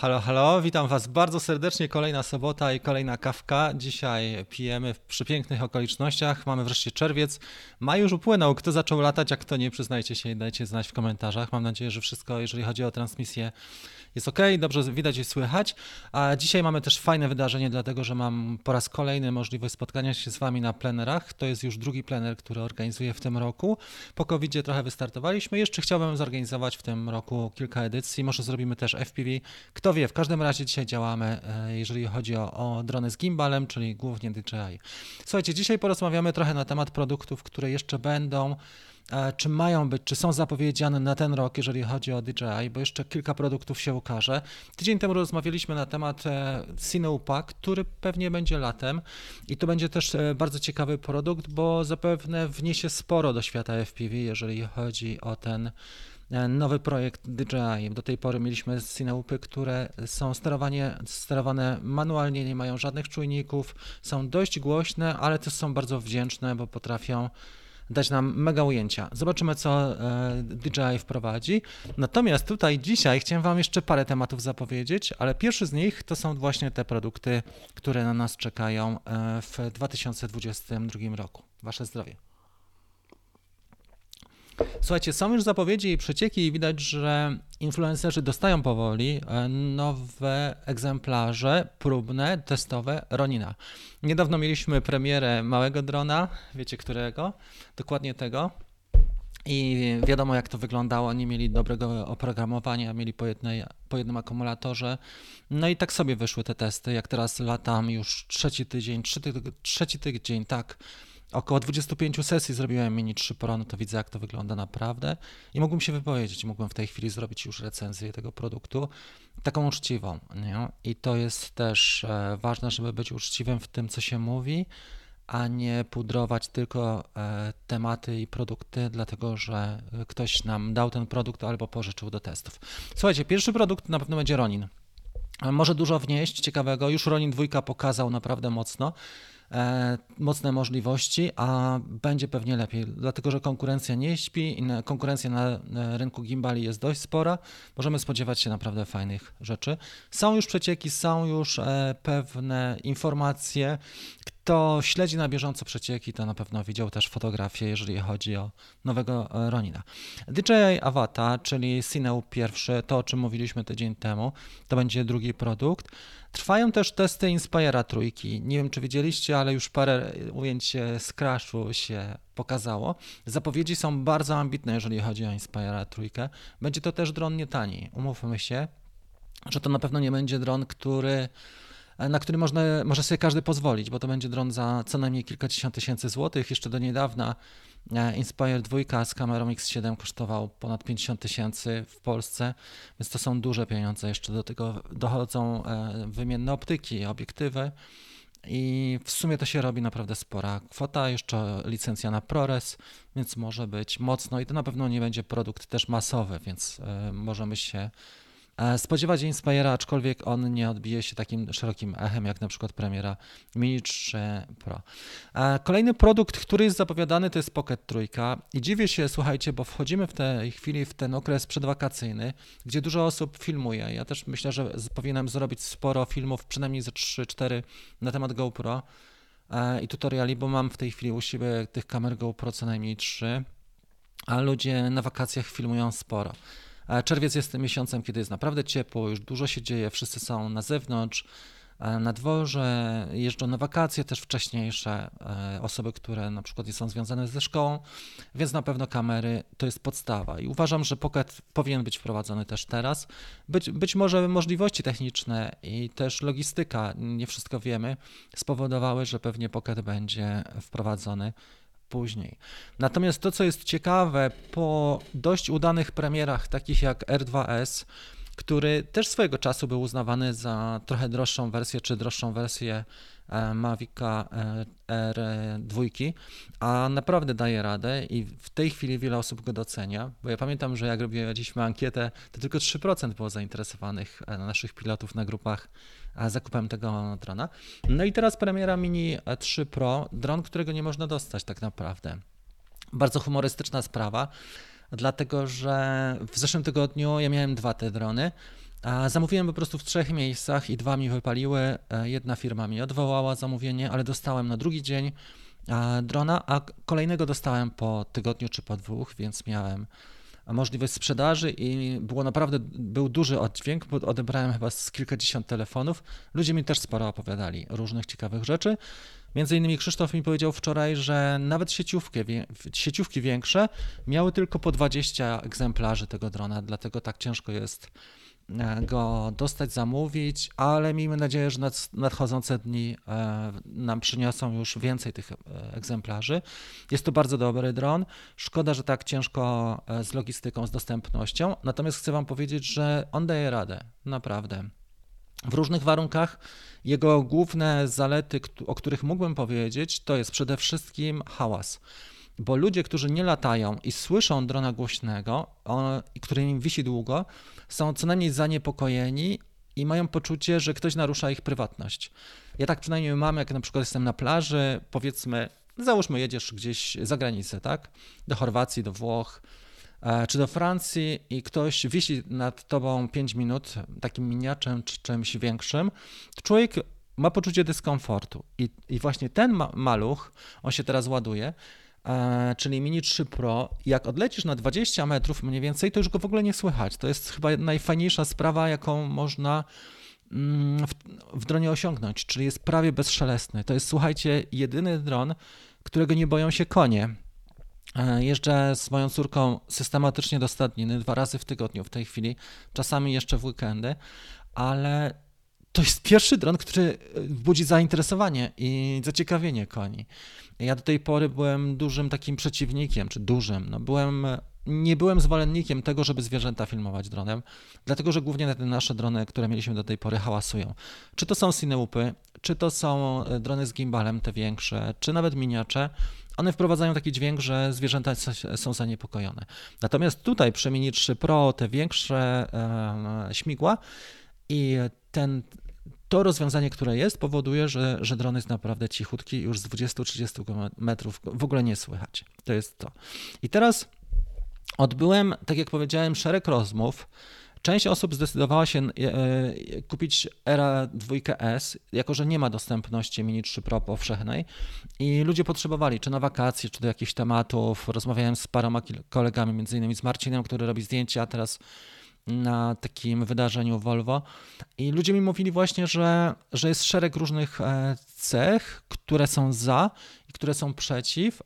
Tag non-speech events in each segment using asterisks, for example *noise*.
Halo, halo, witam Was bardzo serdecznie. Kolejna sobota i kolejna kawka. Dzisiaj pijemy w przepięknych okolicznościach. Mamy wreszcie czerwiec. Maj już upłynął. Kto zaczął latać, a kto nie, przyznajcie się i dajcie znać w komentarzach. Mam nadzieję, że wszystko, jeżeli chodzi o transmisję, jest ok, dobrze widać i słychać. A dzisiaj mamy też fajne wydarzenie, dlatego że mam po raz kolejny możliwość spotkania się z Wami na plenerach. To jest już drugi plener, który organizuję w tym roku. Po covid trochę wystartowaliśmy. Jeszcze chciałbym zorganizować w tym roku kilka edycji. Może zrobimy też FPV. Kto wie, w każdym razie dzisiaj działamy, e, jeżeli chodzi o, o drony z gimbalem, czyli głównie DJI. Słuchajcie, dzisiaj porozmawiamy trochę na temat produktów, które jeszcze będą E, czy mają być, czy są zapowiedziane na ten rok, jeżeli chodzi o DJI, bo jeszcze kilka produktów się ukaże. Tydzień temu rozmawialiśmy na temat e, Sineupa, który pewnie będzie latem i to będzie też e, bardzo ciekawy produkt, bo zapewne wniesie sporo do świata FPV, jeżeli chodzi o ten nowy projekt DJI. Do tej pory mieliśmy Cineupy, które są sterowanie, sterowane manualnie, nie mają żadnych czujników, są dość głośne, ale też są bardzo wdzięczne, bo potrafią dać nam mega ujęcia. Zobaczymy, co e, DJI wprowadzi. Natomiast tutaj dzisiaj chciałem Wam jeszcze parę tematów zapowiedzieć, ale pierwszy z nich to są właśnie te produkty, które na nas czekają e, w 2022 roku. Wasze zdrowie. Słuchajcie, są już zapowiedzi i przecieki i widać, że influencerzy dostają powoli e, nowe egzemplarze próbne, testowe Ronina. Niedawno mieliśmy premierę małego drona, wiecie którego? Dokładnie tego. I wiadomo, jak to wyglądało. Nie mieli dobrego oprogramowania, mieli po, jednej, po jednym akumulatorze. No i tak sobie wyszły te testy. Jak teraz latam już trzeci tydzień, trzeci tydzień, tak Około 25 sesji zrobiłem Mini 3 Pro, no to widzę jak to wygląda naprawdę i mógłbym się wypowiedzieć, mógłbym w tej chwili zrobić już recenzję tego produktu, taką uczciwą. Nie? I to jest też e, ważne, żeby być uczciwym w tym, co się mówi, a nie pudrować tylko e, tematy i produkty, dlatego że ktoś nam dał ten produkt albo pożyczył do testów. Słuchajcie, pierwszy produkt na pewno będzie Ronin. Może dużo wnieść ciekawego. Już Ronin 2 pokazał naprawdę mocno. E, mocne możliwości, a będzie pewnie lepiej, dlatego że konkurencja nie śpi, konkurencja na rynku gimbali jest dość spora. Możemy spodziewać się naprawdę fajnych rzeczy. Są już przecieki, są już e, pewne informacje. Kto śledzi na bieżąco przecieki, to na pewno widział też fotografię, jeżeli chodzi o nowego e, Ronina. DJI Avata, czyli Cineu pierwszy, to o czym mówiliśmy tydzień temu, to będzie drugi produkt. Trwają też testy Inspire'a trójki. Nie wiem, czy widzieliście, ale już parę ujęć z Crashu się pokazało. Zapowiedzi są bardzo ambitne, jeżeli chodzi o Inspire'a trójkę. Będzie to też dron nie tani. Umówmy się, że to na pewno nie będzie dron, który na który można, może sobie każdy pozwolić, bo to będzie dron za co najmniej kilkadziesiąt tysięcy złotych. Jeszcze do niedawna e, Inspire 2 z kamerą X7 kosztował ponad 50 tysięcy w Polsce, więc to są duże pieniądze. Jeszcze do tego dochodzą e, wymienne optyki, obiektywy. I w sumie to się robi naprawdę spora kwota, jeszcze licencja na ProRes, więc może być mocno i to na pewno nie będzie produkt też masowy, więc e, możemy się E, spodziewać Inspire'a, aczkolwiek on nie odbije się takim szerokim echem jak na przykład premiera Mini 3 Pro. E, kolejny produkt, który jest zapowiadany to jest Pocket Trójka i dziwię się, słuchajcie, bo wchodzimy w tej chwili w ten okres przedwakacyjny, gdzie dużo osób filmuje. Ja też myślę, że powinienem zrobić sporo filmów, przynajmniej ze 3-4 na temat GoPro e, i tutoriali, bo mam w tej chwili u siebie tych kamer GoPro co najmniej 3, a ludzie na wakacjach filmują sporo. Czerwiec jest tym miesiącem, kiedy jest naprawdę ciepło, już dużo się dzieje, wszyscy są na zewnątrz, na dworze, jeżdżą na wakacje też wcześniejsze e, osoby, które na przykład nie są związane ze szkołą, więc na pewno kamery to jest podstawa i uważam, że Pocket powinien być wprowadzony też teraz. Być, być może możliwości techniczne i też logistyka, nie wszystko wiemy, spowodowały, że pewnie Pocket będzie wprowadzony później. Natomiast to, co jest ciekawe, po dość udanych premierach, takich jak R2S, który też swojego czasu był uznawany za trochę droższą wersję, czy droższą wersję e, Mavica e, R2, a naprawdę daje radę i w tej chwili wiele osób go docenia, bo ja pamiętam, że jak robiliśmy ankietę, to tylko 3% było zainteresowanych e, naszych pilotów na grupach zakupem tego drona. No i teraz premiera Mini 3 Pro, dron, którego nie można dostać tak naprawdę. Bardzo humorystyczna sprawa, dlatego że w zeszłym tygodniu ja miałem dwa te drony Zamówiłem po prostu w trzech miejscach i dwa mi wypaliły. E, jedna firma mi odwołała zamówienie, ale dostałem na drugi dzień drona, a kolejnego dostałem po tygodniu czy po dwóch, więc miałem możliwość sprzedaży i było naprawdę, był duży oddźwięk, bo odebrałem chyba z kilkadziesiąt telefonów. Ludzie mi też sporo opowiadali różnych ciekawych rzeczy. Między innymi Krzysztof mi powiedział wczoraj, że nawet sieciówki, sieciówki większe miały tylko po 20 egzemplarzy tego drona, dlatego tak ciężko jest go dostać, zamówić, ale miejmy nadzieję, że nadchodzące dni e, nam przyniosą już więcej tych e, egzemplarzy. Jest to bardzo dobry dron. Szkoda, że tak ciężko z logistyką, z dostępnością. Natomiast chcę Wam powiedzieć, że on daje radę, naprawdę. W różnych warunkach jego główne zalety, o których mógłbym powiedzieć, to jest przede wszystkim hałas bo ludzie, którzy nie latają i słyszą drona głośnego, który im wisi długo, są co najmniej zaniepokojeni i mają poczucie, że ktoś narusza ich prywatność. Ja tak przynajmniej mam, jak na przykład jestem na plaży, powiedzmy, załóżmy, jedziesz gdzieś za granicę, tak? Do Chorwacji, do Włoch e, czy do Francji i ktoś wisi nad tobą 5 minut takim miniaczem czy czymś większym, to człowiek ma poczucie dyskomfortu. I, i właśnie ten ma maluch, on się teraz ładuje, czyli Mini 3 Pro, jak odlecisz na 20 metrów mniej więcej, to już go w ogóle nie słychać. To jest chyba najfajniejsza sprawa, jaką można mm, w, w dronie osiągnąć, czyli jest prawie bezszelestny. To jest, słuchajcie, jedyny dron, którego nie boją się konie. E, jeżdżę z moją córką systematycznie do stadniny dwa razy w tygodniu w tej chwili, czasami jeszcze w weekendy, ale to jest pierwszy dron, który budzi zainteresowanie i zaciekawienie koni. Ja do tej pory byłem dużym takim przeciwnikiem, czy dużym, no byłem, nie byłem zwolennikiem tego, żeby zwierzęta filmować dronem, dlatego że głównie te nasze drony, które mieliśmy do tej pory, hałasują. Czy to są Cineupy, czy to są e, drony z gimbalem, te większe, czy nawet miniacze, one wprowadzają taki dźwięk, że zwierzęta są zaniepokojone. Natomiast tutaj przy Mini 3 Pro te większe e, śmigła i ten to rozwiązanie, które jest, powoduje, że, że dron jest naprawdę cichutki, już z 20-30 metrów w ogóle nie słychać. To jest to. I teraz odbyłem, tak jak powiedziałem, szereg rozmów. Część osób zdecydowała się e, e, kupić Era 2S, jako że nie ma dostępności Mini 3 Pro powszechnej i ludzie potrzebowali, czy na wakacje, czy do jakichś tematów. Rozmawiałem z paroma kolegami, między innymi z Marcinem, który robi zdjęcia, teraz na takim wydarzeniu Volvo. I ludzie mi mówili właśnie, że, że jest szereg różnych e, cech, które są za i które są przeciw,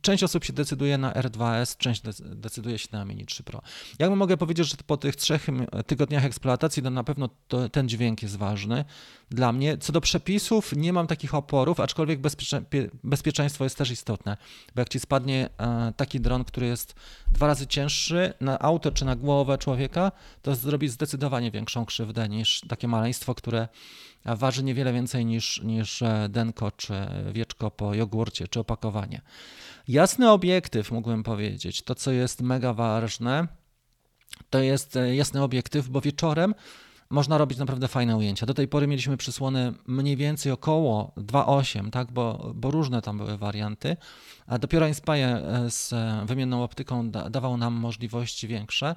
Część osób się decyduje na R2S, część decyduje się na Mini 3 Pro. Ja mogę powiedzieć, że po tych trzech tygodniach eksploatacji to na pewno to, ten dźwięk jest ważny dla mnie. Co do przepisów, nie mam takich oporów, aczkolwiek bezpiecze, bezpieczeństwo jest też istotne, bo jak ci spadnie e, taki dron, który jest dwa razy cięższy na auto czy na głowę człowieka, to zrobi zdecydowanie większą krzywdę niż takie maleństwo, które waży niewiele więcej niż, niż e, denko czy wieczko po jogurcie czy opakowanie. Jasny obiektyw, mógłbym powiedzieć, to co jest mega ważne, to jest e, jasny obiektyw, bo wieczorem można robić naprawdę fajne ujęcia. Do tej pory mieliśmy przysłony mniej więcej około 2,8, tak, bo, bo różne tam były warianty, a dopiero Inspire e, z wymienną optyką da, dawał nam możliwości większe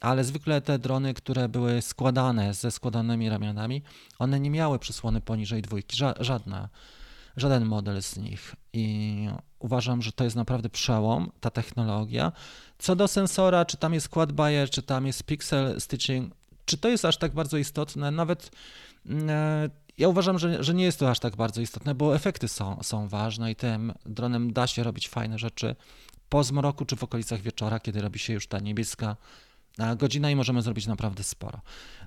ale zwykle te drony, które były składane ze składanymi ramionami, one nie miały przysłony poniżej dwójki, ża żadna, żaden model z nich. I uważam, że to jest naprawdę przełom, ta technologia. Co do sensora, czy tam jest quad buyer, czy tam jest pixel stitching, czy to jest aż tak bardzo istotne? Nawet mm, e, ja uważam, że, że nie jest to aż tak bardzo istotne, bo efekty są, są ważne i tym dronem da się robić fajne rzeczy po zmroku czy w okolicach wieczora, kiedy robi się już ta niebieska godzina i możemy zrobić naprawdę sporo.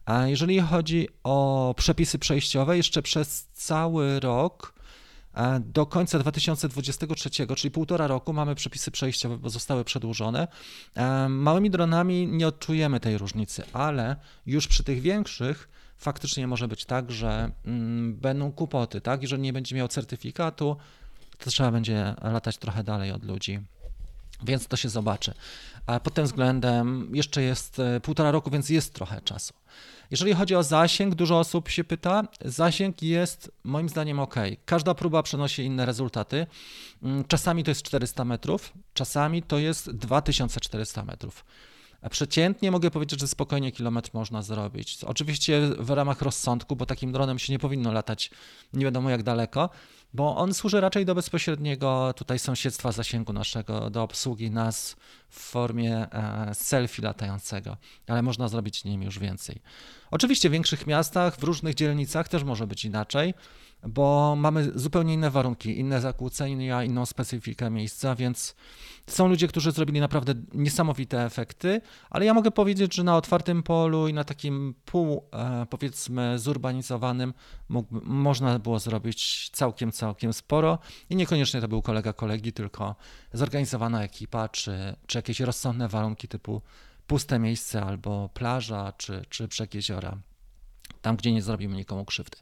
A jeżeli chodzi o przepisy przejściowe, jeszcze przez cały rok do końca 2023, czyli półtora roku, mamy przepisy przejściowe, bo zostały przedłużone. Małymi dronami nie odczujemy tej różnicy, ale już przy tych większych faktycznie może być tak, że mm, będą kłopoty, tak? Jeżeli nie będzie miał certyfikatu, to trzeba będzie latać trochę dalej od ludzi. Więc to się zobaczy. A pod tym względem jeszcze jest e, półtora roku, więc jest trochę czasu. Jeżeli chodzi o zasięg, dużo osób się pyta. Zasięg jest moim zdaniem ok. Każda próba przynosi inne rezultaty. Mm, czasami to jest 400 metrów, czasami to jest 2400 metrów. Przeciętnie mogę powiedzieć, że spokojnie kilometr można zrobić. Oczywiście w ramach rozsądku, bo takim dronem się nie powinno latać nie wiadomo jak daleko, bo on służy raczej do bezpośredniego tutaj sąsiedztwa zasięgu naszego, do obsługi nas w formie e, selfie latającego, ale można zrobić nim już więcej. Oczywiście w większych miastach, w różnych dzielnicach też może być inaczej bo mamy zupełnie inne warunki, inne zakłócenia, inną specyfikę miejsca, więc są ludzie, którzy zrobili naprawdę niesamowite efekty, ale ja mogę powiedzieć, że na otwartym polu i na takim pół, e, powiedzmy, zurbanizowanym można było zrobić całkiem, całkiem sporo i niekoniecznie to był kolega kolegi, tylko zorganizowana ekipa, czy, czy jakieś rozsądne warunki typu puste miejsce albo plaża, czy, czy brzeg jeziora, tam, gdzie nie zrobimy nikomu krzywdy.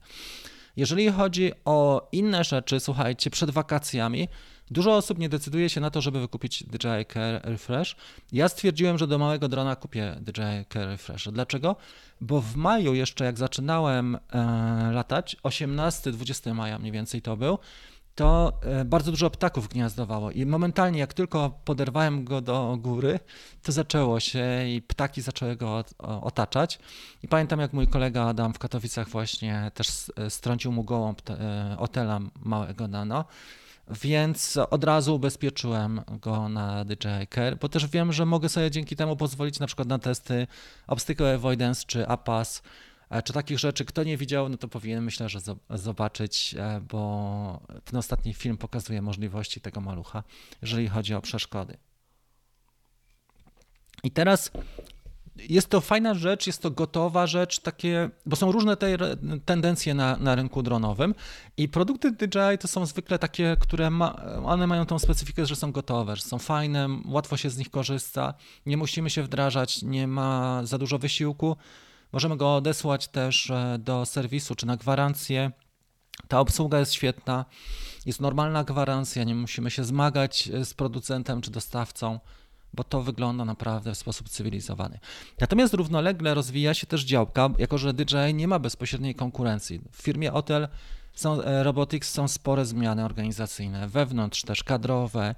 Jeżeli chodzi o inne rzeczy, słuchajcie, przed wakacjami dużo osób nie decyduje się na to, żeby wykupić DJI Care Refresh. Ja stwierdziłem, że do małego drona kupię DJI Care Refresh. Dlaczego? Bo w maju jeszcze jak zaczynałem e, latać, 18-20 maja mniej więcej to był, to e, bardzo dużo ptaków gniazdowało i momentalnie jak tylko poderwałem go do góry, to zaczęło się i ptaki zaczęły go otaczać. I pamiętam jak mój kolega Adam w Katowicach właśnie też e, strącił mu gołąb e, otela małego nano. Więc od razu ubezpieczyłem go na DJI Care, bo też wiem, że mogę sobie dzięki temu pozwolić na przykład na testy Obstacle Avoidance czy APAS, czy takich rzeczy kto nie widział, no to powinien myślę, że zobaczyć, e, bo ten ostatni film pokazuje możliwości tego malucha, jeżeli chodzi o przeszkody. I teraz jest to fajna rzecz, jest to gotowa rzecz, takie, bo są różne te tendencje na, na rynku dronowym i produkty DJI to są zwykle takie, które ma, one mają tą specyfikę, że są gotowe, że są fajne, łatwo się z nich korzysta, nie musimy się wdrażać, nie ma za dużo wysiłku, Możemy go odesłać też e, do serwisu czy na gwarancję. Ta obsługa jest świetna, jest normalna gwarancja, nie musimy się zmagać e, z producentem czy dostawcą, bo to wygląda naprawdę w sposób cywilizowany. Natomiast równolegle rozwija się też działka, jako że DJI nie ma bezpośredniej konkurencji. W firmie Hotel są, e, Robotics są spore zmiany organizacyjne, wewnątrz też kadrowe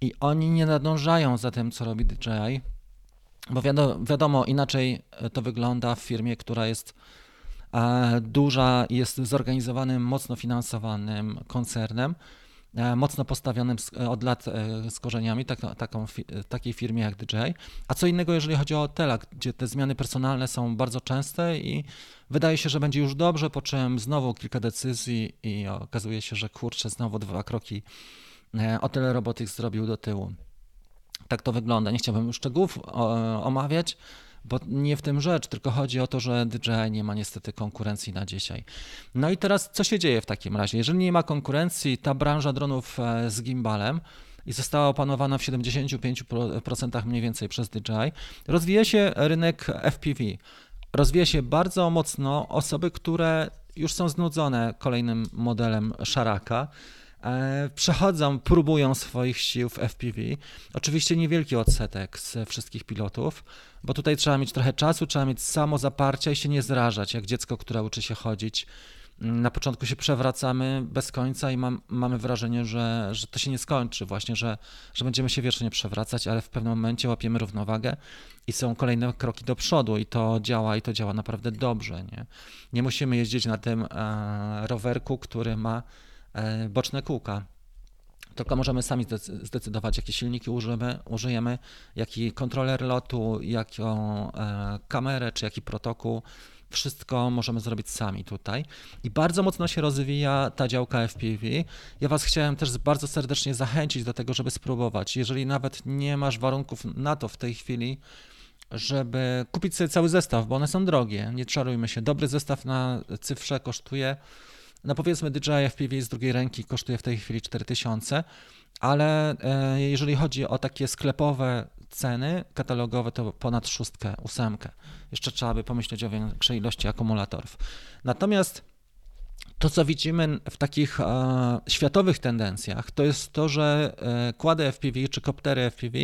i oni nie nadążają za tym, co robi DJI bo wiadomo, wiadomo, inaczej to wygląda w firmie, która jest e, duża, jest zorganizowanym, mocno finansowanym koncernem, e, mocno postawionym od lat e, z korzeniami, tak, taką, takiej firmie jak DJI. A co innego, jeżeli chodzi o hotela, gdzie te zmiany personalne są bardzo częste i wydaje się, że będzie już dobrze, po czym znowu kilka decyzji i okazuje się, że kurczę, znowu dwa kroki Hotel Robotics zrobił do tyłu tak to wygląda. Nie chciałbym szczegółów omawiać, bo nie w tym rzecz, tylko chodzi o to, że DJI nie ma niestety konkurencji na dzisiaj. No i teraz co się dzieje w takim razie? Jeżeli nie ma konkurencji, ta branża dronów e, z gimbalem i została opanowana w 75% mniej więcej przez DJI, rozwija się rynek FPV. Rozwija się bardzo mocno osoby, które już są znudzone kolejnym modelem szaraka, przechodzą, próbują swoich sił w FPV. Oczywiście niewielki odsetek z wszystkich pilotów, bo tutaj trzeba mieć trochę czasu, trzeba mieć samo zaparcia i się nie zrażać, jak dziecko, które uczy się chodzić. Mm, na początku się przewracamy bez końca i mam, mamy wrażenie, że, że to się nie skończy, właśnie, że, że będziemy się wiecznie przewracać, ale w pewnym momencie łapiemy równowagę i są kolejne kroki do przodu i to działa i to działa naprawdę dobrze. Nie, nie musimy jeździć na tym e, rowerku, który ma E, boczne kółka. Tylko możemy sami zdecydować, jakie silniki użyjemy, użyjemy jaki kontroler lotu, jaką e, kamerę, czy jaki protokół. Wszystko możemy zrobić sami tutaj. I bardzo mocno się rozwija ta działka FPV. Ja Was chciałem też bardzo serdecznie zachęcić do tego, żeby spróbować. Jeżeli nawet nie masz warunków na to w tej chwili, żeby kupić sobie cały zestaw, bo one są drogie. Nie czarujmy się. Dobry zestaw na cyfrze kosztuje no powiedzmy DJI FPV z drugiej ręki kosztuje w tej chwili 4000, ale e, jeżeli chodzi o takie sklepowe ceny katalogowe, to ponad szóstkę, ósemkę. Jeszcze trzeba by pomyśleć o większej ilości akumulatorów. Natomiast to, co widzimy w takich e, światowych tendencjach, to jest to, że e, kłady FPV czy koptery FPV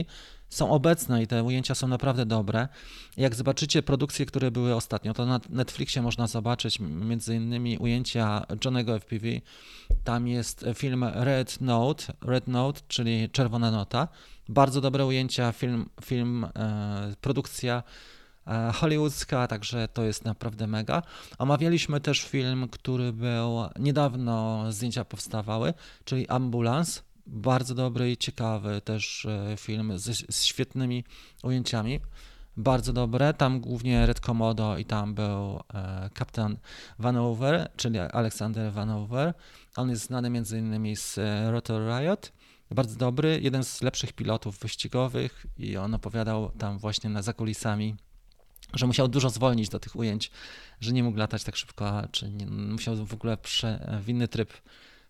są obecne i te ujęcia są naprawdę dobre. Jak zobaczycie produkcje, które były ostatnio, to na Netflixie można zobaczyć między innymi ujęcia Johnego FPV. Tam jest film Red Note, Red Note, czyli Czerwona Nota. Bardzo dobre ujęcia, film, film e, produkcja e, hollywoodzka, także to jest naprawdę mega. Omawialiśmy też film, który był niedawno, zdjęcia powstawały, czyli Ambulance bardzo dobry i ciekawy też e, film z, z świetnymi ujęciami. Bardzo dobre. Tam głównie Red Komodo i tam był e, kapitan Vanover, czyli Aleksander Vanover. On jest znany między innymi z e, Rotor Riot. Bardzo dobry, jeden z lepszych pilotów wyścigowych i on opowiadał tam właśnie na zakulisami, że musiał dużo zwolnić do tych ujęć, że nie mógł latać tak szybko, czy nie, musiał w ogóle prze, w inny tryb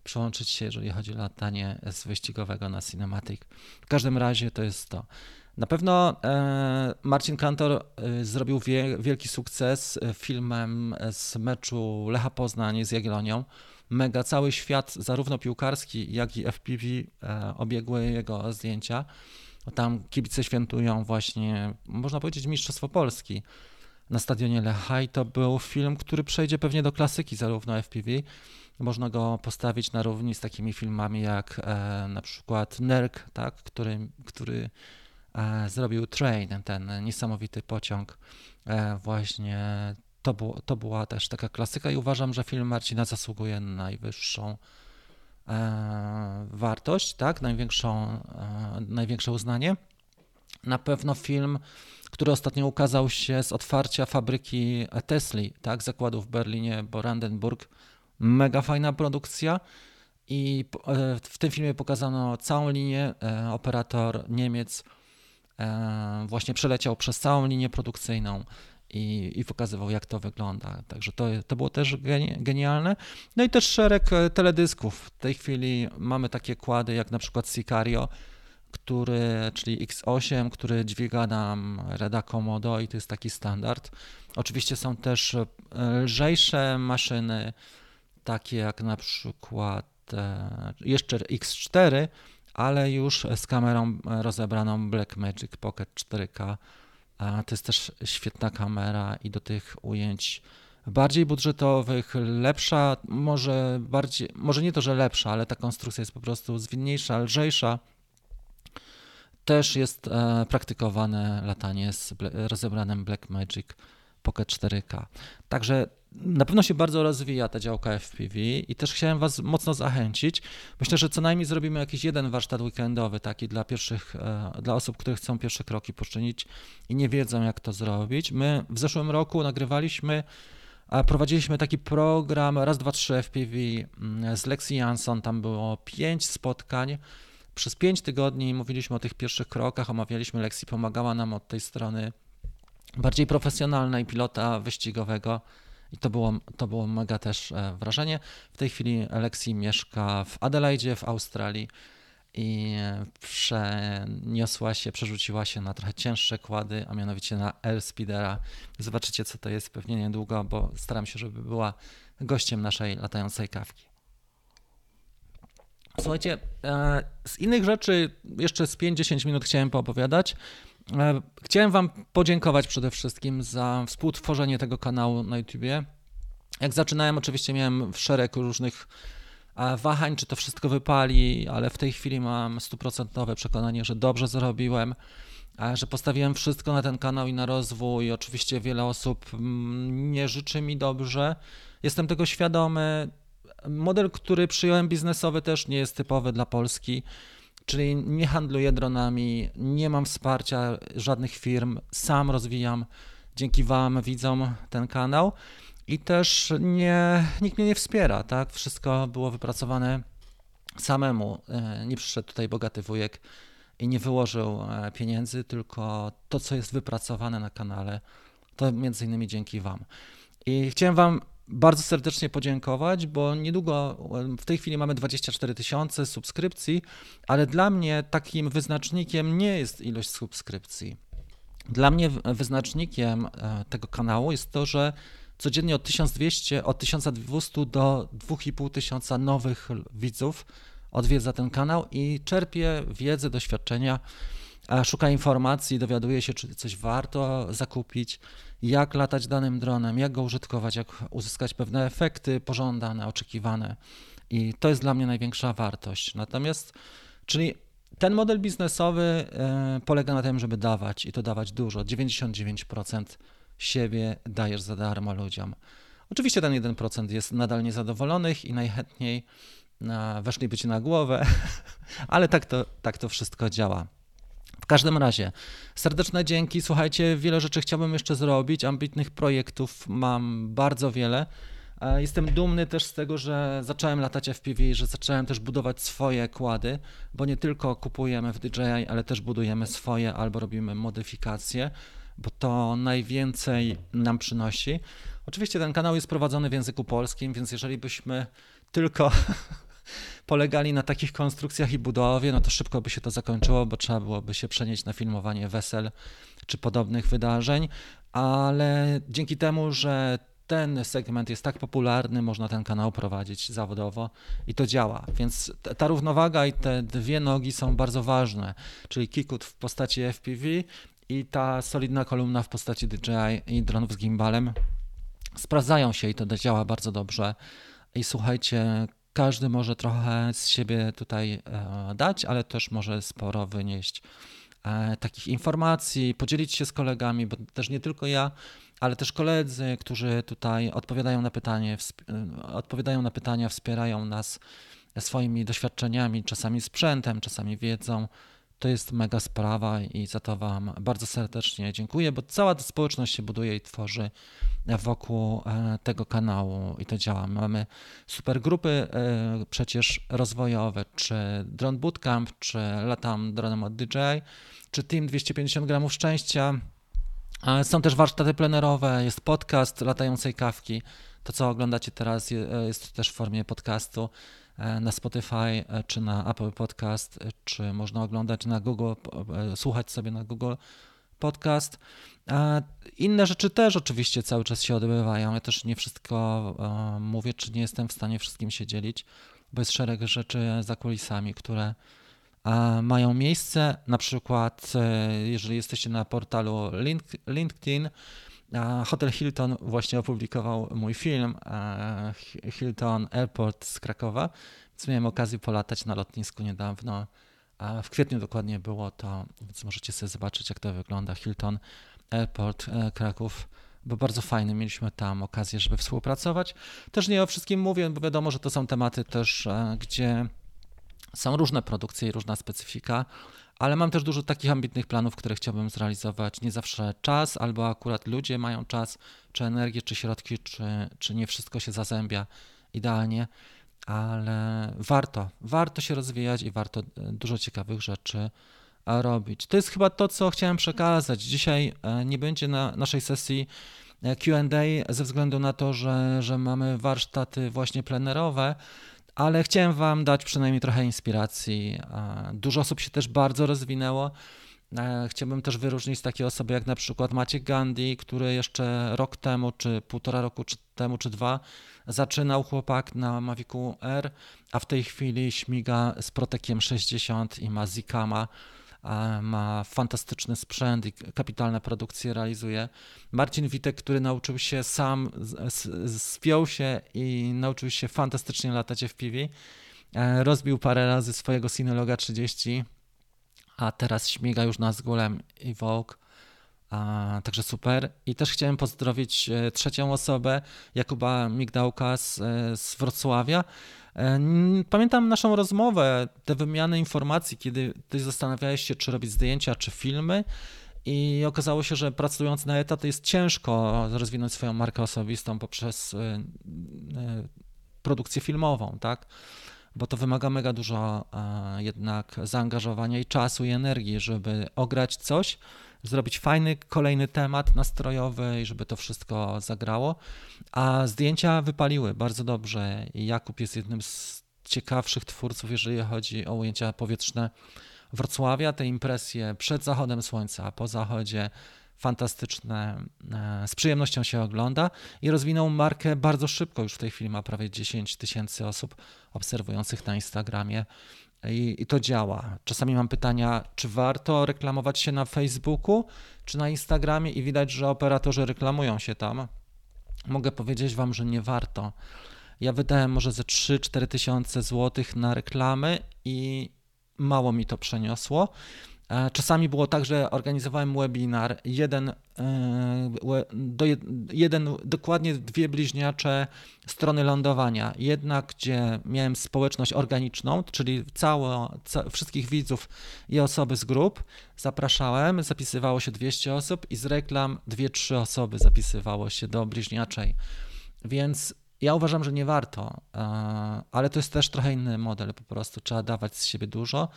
przełączyć się, jeżeli chodzi o latanie z wyścigowego na cinematic. W każdym razie to jest to. Na pewno e, Marcin Kantor e, zrobił wielki sukces e, filmem z meczu Lecha Poznań z Jagiellonią. Mega cały świat, zarówno piłkarski, jak i FPV obiegły jego zdjęcia. Tam kibice świętują właśnie, można powiedzieć, Mistrzostwo Polski na stadionie i to był film, który przejdzie pewnie do klasyki zarówno FPV, można go postawić na równi z takimi filmami jak e, na przykład Nerk, tak, który, który e, zrobił Train, ten niesamowity pociąg. E, właśnie to, było, to była też taka klasyka i uważam, że film Marcina zasługuje na najwyższą e, wartość, tak, największą, e, największe uznanie. Na pewno film, który ostatnio ukazał się z otwarcia fabryki Tesli, tak, zakładu w Berlinie, Brandenburg, Mega fajna produkcja. I e, w tym filmie pokazano całą linię. E, operator Niemiec e, właśnie przeleciał przez całą linię produkcyjną i, i pokazywał, jak to wygląda. Także to, to było też genialne. No i też szereg teledysków. W tej chwili mamy takie kłady, jak na przykład Sicario, który, czyli X8, który dźwiga nam Reda Komodo i to jest taki standard. Oczywiście są też lżejsze maszyny, takie jak na przykład e, jeszcze X4, ale już z kamerą rozebraną Blackmagic Pocket 4K. To jest też świetna kamera i do tych ujęć bardziej budżetowych, lepsza, może bardziej, może nie to, że lepsza, ale ta konstrukcja jest po prostu zwinniejsza, lżejsza. Też jest e, praktykowane latanie z rozebranym Blackmagic Pocket 4K. Także na pewno się bardzo rozwija ta działka FPV i też chciałem Was mocno zachęcić. Myślę, że co najmniej zrobimy jakiś jeden warsztat weekendowy, taki dla pierwszych, e, dla osób, które chcą pierwsze kroki poczynić i nie wiedzą, jak to zrobić. My w zeszłym roku nagrywaliśmy, prowadziliśmy taki program raz, dwa, trzy FPV mm, z Lexi Jansson. Tam było pięć spotkań. Przez pięć tygodni mówiliśmy o tych pierwszych krokach, omawialiśmy Lexi, pomagała nam od tej strony bardziej profesjonalnej pilota wyścigowego i to było, to było mega też e, wrażenie. W tej chwili Alexi mieszka w Adelaide w Australii i przeniosła się, przerzuciła się na trochę cięższe kłady, a mianowicie na Airspeedera. Zobaczycie, co to jest pewnie niedługo, bo staram się, żeby była gościem naszej latającej kawki. Słuchajcie, e, z innych rzeczy jeszcze z 5-10 minut chciałem poopowiadać. E, chciałem Wam podziękować przede wszystkim za współtworzenie tego kanału na YouTubie. Jak zaczynałem, oczywiście miałem szereg różnych e, wahań, czy to wszystko wypali, ale w tej chwili mam stuprocentowe przekonanie, że dobrze zrobiłem, że postawiłem wszystko na ten kanał i na rozwój. Oczywiście wiele osób mm, nie życzy mi dobrze. Jestem tego świadomy. Model, który przyjąłem biznesowy, też nie jest typowy dla Polski. Czyli nie handluję dronami, nie mam wsparcia żadnych firm, sam rozwijam dzięki Wam, widzom ten kanał i też nie, nikt mnie nie wspiera, tak? Wszystko było wypracowane samemu. E, nie przyszedł tutaj bogaty wujek i nie wyłożył e, pieniędzy, tylko to, co jest wypracowane na kanale, to między innymi dzięki Wam. I chciałem Wam bardzo serdecznie podziękować, bo niedługo, w tej chwili mamy 24 tysiące subskrypcji, ale dla mnie takim wyznacznikiem nie jest ilość subskrypcji. Dla mnie wyznacznikiem e, tego kanału jest to, że codziennie od 1200, od 1200 do 2500 nowych widzów odwiedza ten kanał i czerpie wiedzę, doświadczenia szuka informacji, dowiaduje się, czy coś warto zakupić, jak latać danym dronem, jak go użytkować, jak uzyskać pewne efekty pożądane, oczekiwane. I to jest dla mnie największa wartość. Natomiast, czyli ten model biznesowy e, polega na tym, żeby dawać i to dawać dużo. 99% siebie dajesz za darmo ludziom. Oczywiście ten 1% jest nadal niezadowolonych i najchętniej e, weszliby ci na głowę, *laughs* ale tak to, tak to wszystko działa. W każdym razie, serdeczne dzięki. Słuchajcie, wiele rzeczy chciałbym jeszcze zrobić. Ambitnych projektów mam bardzo wiele. E, jestem dumny też z tego, że zacząłem latać FPV, że zacząłem też budować swoje kłady, bo nie tylko kupujemy w DJI, ale też budujemy swoje albo robimy modyfikacje, bo to najwięcej nam przynosi. Oczywiście ten kanał jest prowadzony w języku polskim, więc jeżeli byśmy tylko *laughs* polegali na takich konstrukcjach i budowie, no to szybko by się to zakończyło, bo trzeba byłoby się przenieść na filmowanie wesel czy podobnych wydarzeń, ale dzięki temu, że ten segment jest tak popularny, można ten kanał prowadzić zawodowo i to działa. Więc ta równowaga i te dwie nogi są bardzo ważne, czyli Kikut w postaci FPV i ta solidna kolumna w postaci DJI i dronów z gimbalem sprawdzają się i to działa bardzo dobrze. I słuchajcie, każdy może trochę z siebie tutaj e, dać, ale też może sporo wynieść e, takich informacji, podzielić się z kolegami, bo też nie tylko ja, ale też koledzy, którzy tutaj odpowiadają na pytanie, e, odpowiadają na pytania, wspierają nas swoimi doświadczeniami, czasami sprzętem, czasami wiedzą. To jest mega sprawa i za to Wam bardzo serdecznie dziękuję, bo cała ta społeczność się buduje i tworzy wokół e, tego kanału i to działa. Mamy super grupy e, przecież rozwojowe, czy Drone Bootcamp, czy Latam Dronem od DJI, czy Team 250 gramów szczęścia. Są też warsztaty plenerowe, jest podcast latającej kawki. To, co oglądacie teraz, jest też w formie podcastu. E, na Spotify e, czy na Apple Podcast, e, czy można oglądać na Google, słuchać sobie na Google Podcast. Inne rzeczy też oczywiście cały czas się odbywają. Ja też nie wszystko mówię, czy nie jestem w stanie wszystkim się dzielić, bo jest szereg rzeczy za kulisami, które mają miejsce. Na przykład, jeżeli jesteście na portalu LinkedIn, Hotel Hilton właśnie opublikował mój film Hilton Airport z Krakowa, więc miałem okazję polatać na lotnisku niedawno. W kwietniu dokładnie było to, więc możecie sobie zobaczyć, jak to wygląda. Hilton Airport e, Kraków bo bardzo fajny. Mieliśmy tam okazję, żeby współpracować. Też nie o wszystkim mówię, bo wiadomo, że to są tematy też, e, gdzie są różne produkcje i różna specyfika ale mam też dużo takich ambitnych planów, które chciałbym zrealizować. Nie zawsze czas, albo akurat ludzie mają czas, czy energię, czy środki, czy, czy nie wszystko się zazębia idealnie, ale warto, warto się rozwijać i warto e, dużo ciekawych rzeczy e, robić. To jest chyba to, co chciałem przekazać. Dzisiaj e, nie będzie na naszej sesji QA ze względu na to, że, że mamy warsztaty właśnie plenerowe, ale chciałem Wam dać przynajmniej trochę inspiracji. Dużo osób się też bardzo rozwinęło. E, chciałbym też wyróżnić takie osoby jak na przykład Maciek Gandhi, który jeszcze rok temu, czy półtora roku czy temu, czy dwa, zaczynał chłopak na Mavicu R, a w tej chwili śmiga z Protekiem 60 i ma Zikama ma fantastyczny sprzęt i kapitalne produkcje realizuje. Marcin Witek, który nauczył się sam, spiął się i nauczył się fantastycznie latać FPV. E, rozbił parę razy swojego Synologa 30, a teraz śmiga już na zgólem Evoke. A, także super. I też chciałem pozdrowić e, trzecią osobę, Jakuba Migdałka z, e, z Wrocławia. E, pamiętam naszą rozmowę, te wymiany informacji, kiedy ty zastanawiałeś się, czy robić zdjęcia, czy filmy. I okazało się, że pracując na etat jest ciężko rozwinąć swoją markę osobistą poprzez produkcję filmową, tak? Bo to wymaga mega dużo jednak zaangażowania i czasu i energii, żeby ograć coś, zrobić fajny kolejny temat nastrojowy i żeby to wszystko zagrało. A zdjęcia wypaliły bardzo dobrze Jakub jest jednym z ciekawszych twórców, jeżeli chodzi o ujęcia powietrzne Wrocławia. Te impresje przed zachodem słońca, po zachodzie, fantastyczne, e, z przyjemnością się ogląda i rozwinął markę bardzo szybko. Już w tej chwili ma prawie 10 tysięcy osób obserwujących na Instagramie I, I, to działa. Czasami mam pytania, czy warto reklamować się na Facebooku, czy na Instagramie, i widać, że operatorzy reklamują się tam. Mogę powiedzieć Wam, że nie warto. Ja wydałem może ze 3-4 tysiące złotych na reklamy i mało mi to przeniosło. E, czasami było tak, że organizowałem webinar, jeden, e, do, jeden, dokładnie dwie bliźniacze strony lądowania. Jedna, gdzie miałem społeczność organiczną, czyli całe, ca, wszystkich widzów i osoby z grup zapraszałem, zapisywało się 200 osób i z reklam 2-3 osoby zapisywało się do bliźniaczej. Więc ja uważam, że nie warto, e, ale to jest też trochę inny model, po prostu trzeba dawać z siebie dużo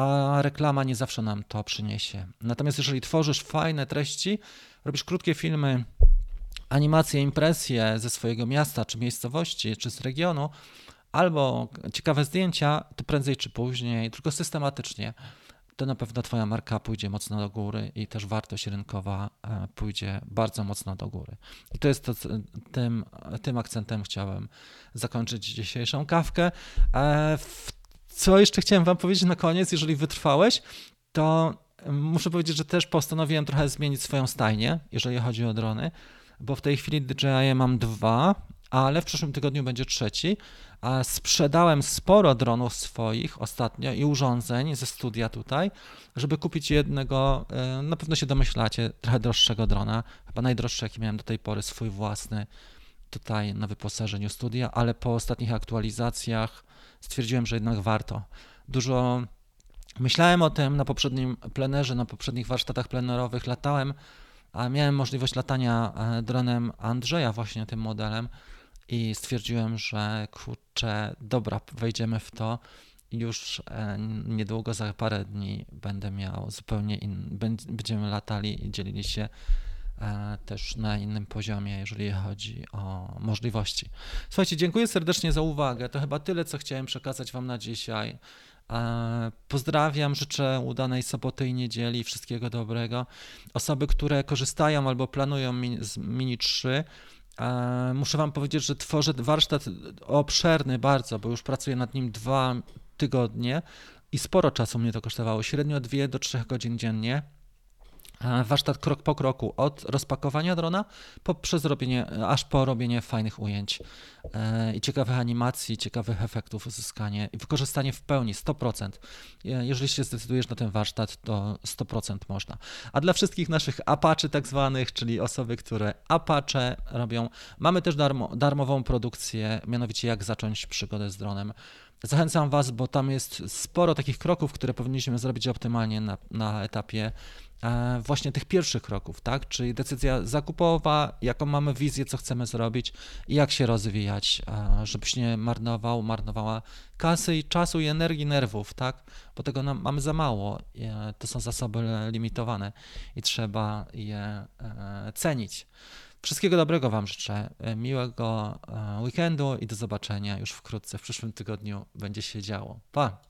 a reklama nie zawsze nam to przyniesie. Natomiast jeżeli tworzysz fajne treści, robisz krótkie filmy, animacje, impresje ze swojego miasta, czy miejscowości, czy z regionu, albo ciekawe zdjęcia, to prędzej czy później, tylko systematycznie, to na pewno Twoja marka pójdzie mocno do góry i też wartość rynkowa e, pójdzie bardzo mocno do góry. I to jest to, tym, tym akcentem chciałem zakończyć dzisiejszą kawkę. E, w co jeszcze chciałem Wam powiedzieć na koniec, jeżeli wytrwałeś, to muszę powiedzieć, że też postanowiłem trochę zmienić swoją stajnię, jeżeli chodzi o drony, bo w tej chwili DJI mam dwa, ale w przyszłym tygodniu będzie trzeci. A sprzedałem sporo dronów swoich ostatnio i urządzeń ze studia tutaj, żeby kupić jednego, e, na pewno się domyślacie, trochę droższego drona, chyba najdroższy jaki miałem do tej pory, swój własny tutaj na wyposażeniu studia, ale po ostatnich aktualizacjach stwierdziłem, że jednak warto. Dużo myślałem o tym na poprzednim plenerze, na poprzednich warsztatach plenerowych, latałem, a miałem możliwość latania e, dronem Andrzeja, właśnie tym modelem, i stwierdziłem, że kurczę, dobra, wejdziemy w to. Już e, niedługo, za parę dni będę miał zupełnie inny, będziemy latali i dzielili się też na innym poziomie, jeżeli chodzi o możliwości. Słuchajcie, dziękuję serdecznie za uwagę. To chyba tyle, co chciałem przekazać Wam na dzisiaj. E, pozdrawiam, życzę udanej soboty i niedzieli, wszystkiego dobrego. Osoby, które korzystają albo planują z Mini 3, e, muszę Wam powiedzieć, że tworzę warsztat obszerny bardzo, bo już pracuję nad nim dwa tygodnie i sporo czasu mnie to kosztowało, średnio 2 do 3 godzin dziennie warsztat krok po kroku, od rozpakowania drona poprzez robienie, aż po robienie fajnych ujęć e, i ciekawych animacji, ciekawych efektów, uzyskanie i wykorzystanie w pełni 100%. Jeżeli się zdecydujesz na ten warsztat, to 100% można. A dla wszystkich naszych apaczy tak zwanych, czyli osoby, które apacze robią, mamy też darmo, darmową produkcję, mianowicie jak zacząć przygodę z dronem. Zachęcam Was, bo tam jest sporo takich kroków, które powinniśmy zrobić optymalnie na, na etapie właśnie tych pierwszych kroków, tak? Czyli decyzja zakupowa, jaką mamy wizję, co chcemy zrobić i jak się rozwijać, e, żebyś nie marnował, marnowała kasy i czasu i energii, nerwów, tak? Bo tego nam, mamy za mało. E, to są zasoby limitowane i trzeba je cenić. Wszystkiego dobrego Wam życzę, miłego weekendu i do zobaczenia już wkrótce. W przyszłym tygodniu będzie się działo. Pa!